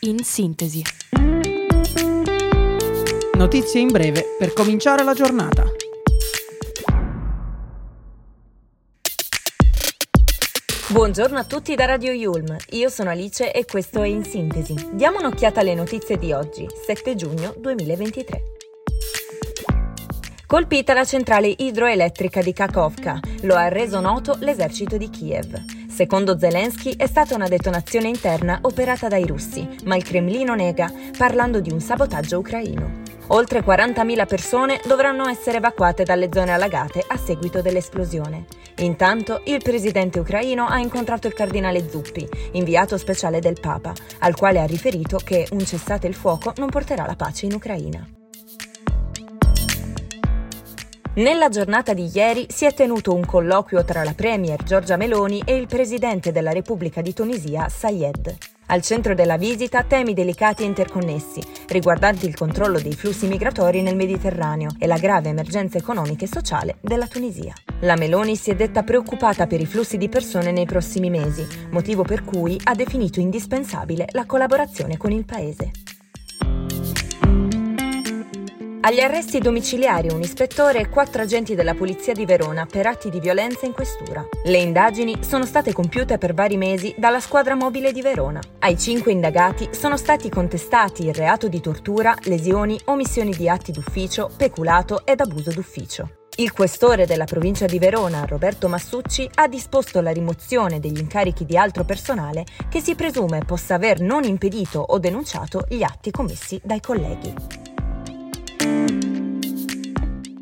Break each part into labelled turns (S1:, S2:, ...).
S1: in sintesi.
S2: Notizie in breve per cominciare la giornata.
S3: Buongiorno a tutti da Radio Yulm, io sono Alice e questo è In Sintesi. Diamo un'occhiata alle notizie di oggi, 7 giugno 2023. Colpita la centrale idroelettrica di Kakovka, lo ha reso noto l'esercito di Kiev. Secondo Zelensky è stata una detonazione interna operata dai russi, ma il Cremlino nega, parlando di un sabotaggio ucraino. Oltre 40.000 persone dovranno essere evacuate dalle zone allagate a seguito dell'esplosione. Intanto il presidente ucraino ha incontrato il cardinale Zuppi, inviato speciale del Papa, al quale ha riferito che un cessate il fuoco non porterà la pace in Ucraina. Nella giornata di ieri si è tenuto un colloquio tra la Premier Giorgia Meloni e il presidente della Repubblica di Tunisia Sayed. Al centro della visita temi delicati e interconnessi, riguardanti il controllo dei flussi migratori nel Mediterraneo e la grave emergenza economica e sociale della Tunisia. La Meloni si è detta preoccupata per i flussi di persone nei prossimi mesi, motivo per cui ha definito indispensabile la collaborazione con il Paese. Agli arresti domiciliari un ispettore e quattro agenti della Polizia di Verona per atti di violenza in questura. Le indagini sono state compiute per vari mesi dalla squadra mobile di Verona. Ai cinque indagati sono stati contestati il reato di tortura, lesioni, omissioni di atti d'ufficio, peculato ed abuso d'ufficio. Il questore della provincia di Verona, Roberto Massucci, ha disposto la rimozione degli incarichi di altro personale che si presume possa aver non impedito o denunciato gli atti commessi dai colleghi.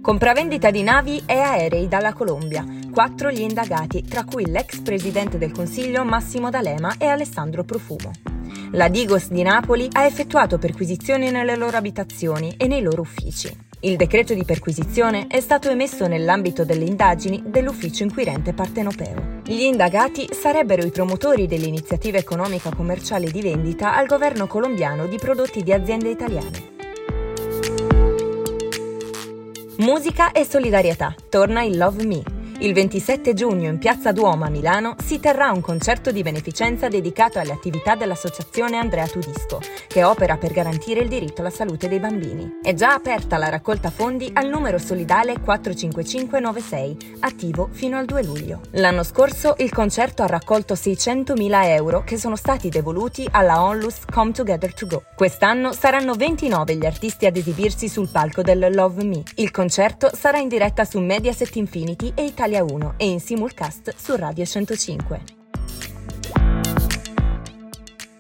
S3: Compravendita di navi e aerei dalla Colombia. Quattro gli indagati, tra cui l'ex presidente del Consiglio Massimo D'Alema e Alessandro Profumo. La Digos di Napoli ha effettuato perquisizioni nelle loro abitazioni e nei loro uffici. Il decreto di perquisizione è stato emesso nell'ambito delle indagini dell'ufficio inquirente partenopeo. Gli indagati sarebbero i promotori dell'iniziativa economica commerciale di vendita al governo colombiano di prodotti di aziende italiane. Musica e solidarietà. Torna il Love Me. Il 27 giugno in Piazza Duomo a Milano si terrà un concerto di beneficenza dedicato alle attività dell'Associazione Andrea Tudisco, che opera per garantire il diritto alla salute dei bambini. È già aperta la raccolta fondi al numero solidale 45596, attivo fino al 2 luglio. L'anno scorso il concerto ha raccolto 600.000 euro che sono stati devoluti alla Onlus Come Together to Go. Quest'anno saranno 29 gli artisti ad esibirsi sul palco del Love Me. Il concerto sarà in diretta su Mediaset Infinity e Italia Italia 1 e in simulcast su Radio 105.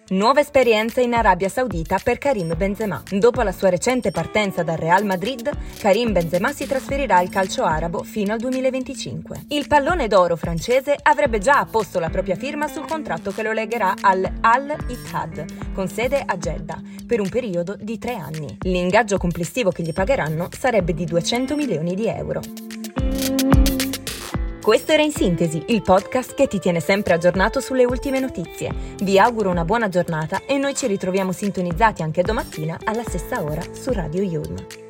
S3: Nuova esperienza in Arabia Saudita per Karim Benzema. Dopo la sua recente partenza dal Real Madrid, Karim Benzema si trasferirà al calcio arabo fino al 2025. Il pallone d'oro francese avrebbe già apposto la propria firma sul contratto che lo legherà al Al-Ittihad, con sede a Jeddah, per un periodo di tre anni. L'ingaggio complessivo che gli pagheranno sarebbe di 200 milioni di euro. Questo era In Sintesi, il podcast che ti tiene sempre aggiornato sulle ultime notizie. Vi auguro una buona giornata e noi ci ritroviamo sintonizzati anche domattina alla stessa ora su Radio Yulm.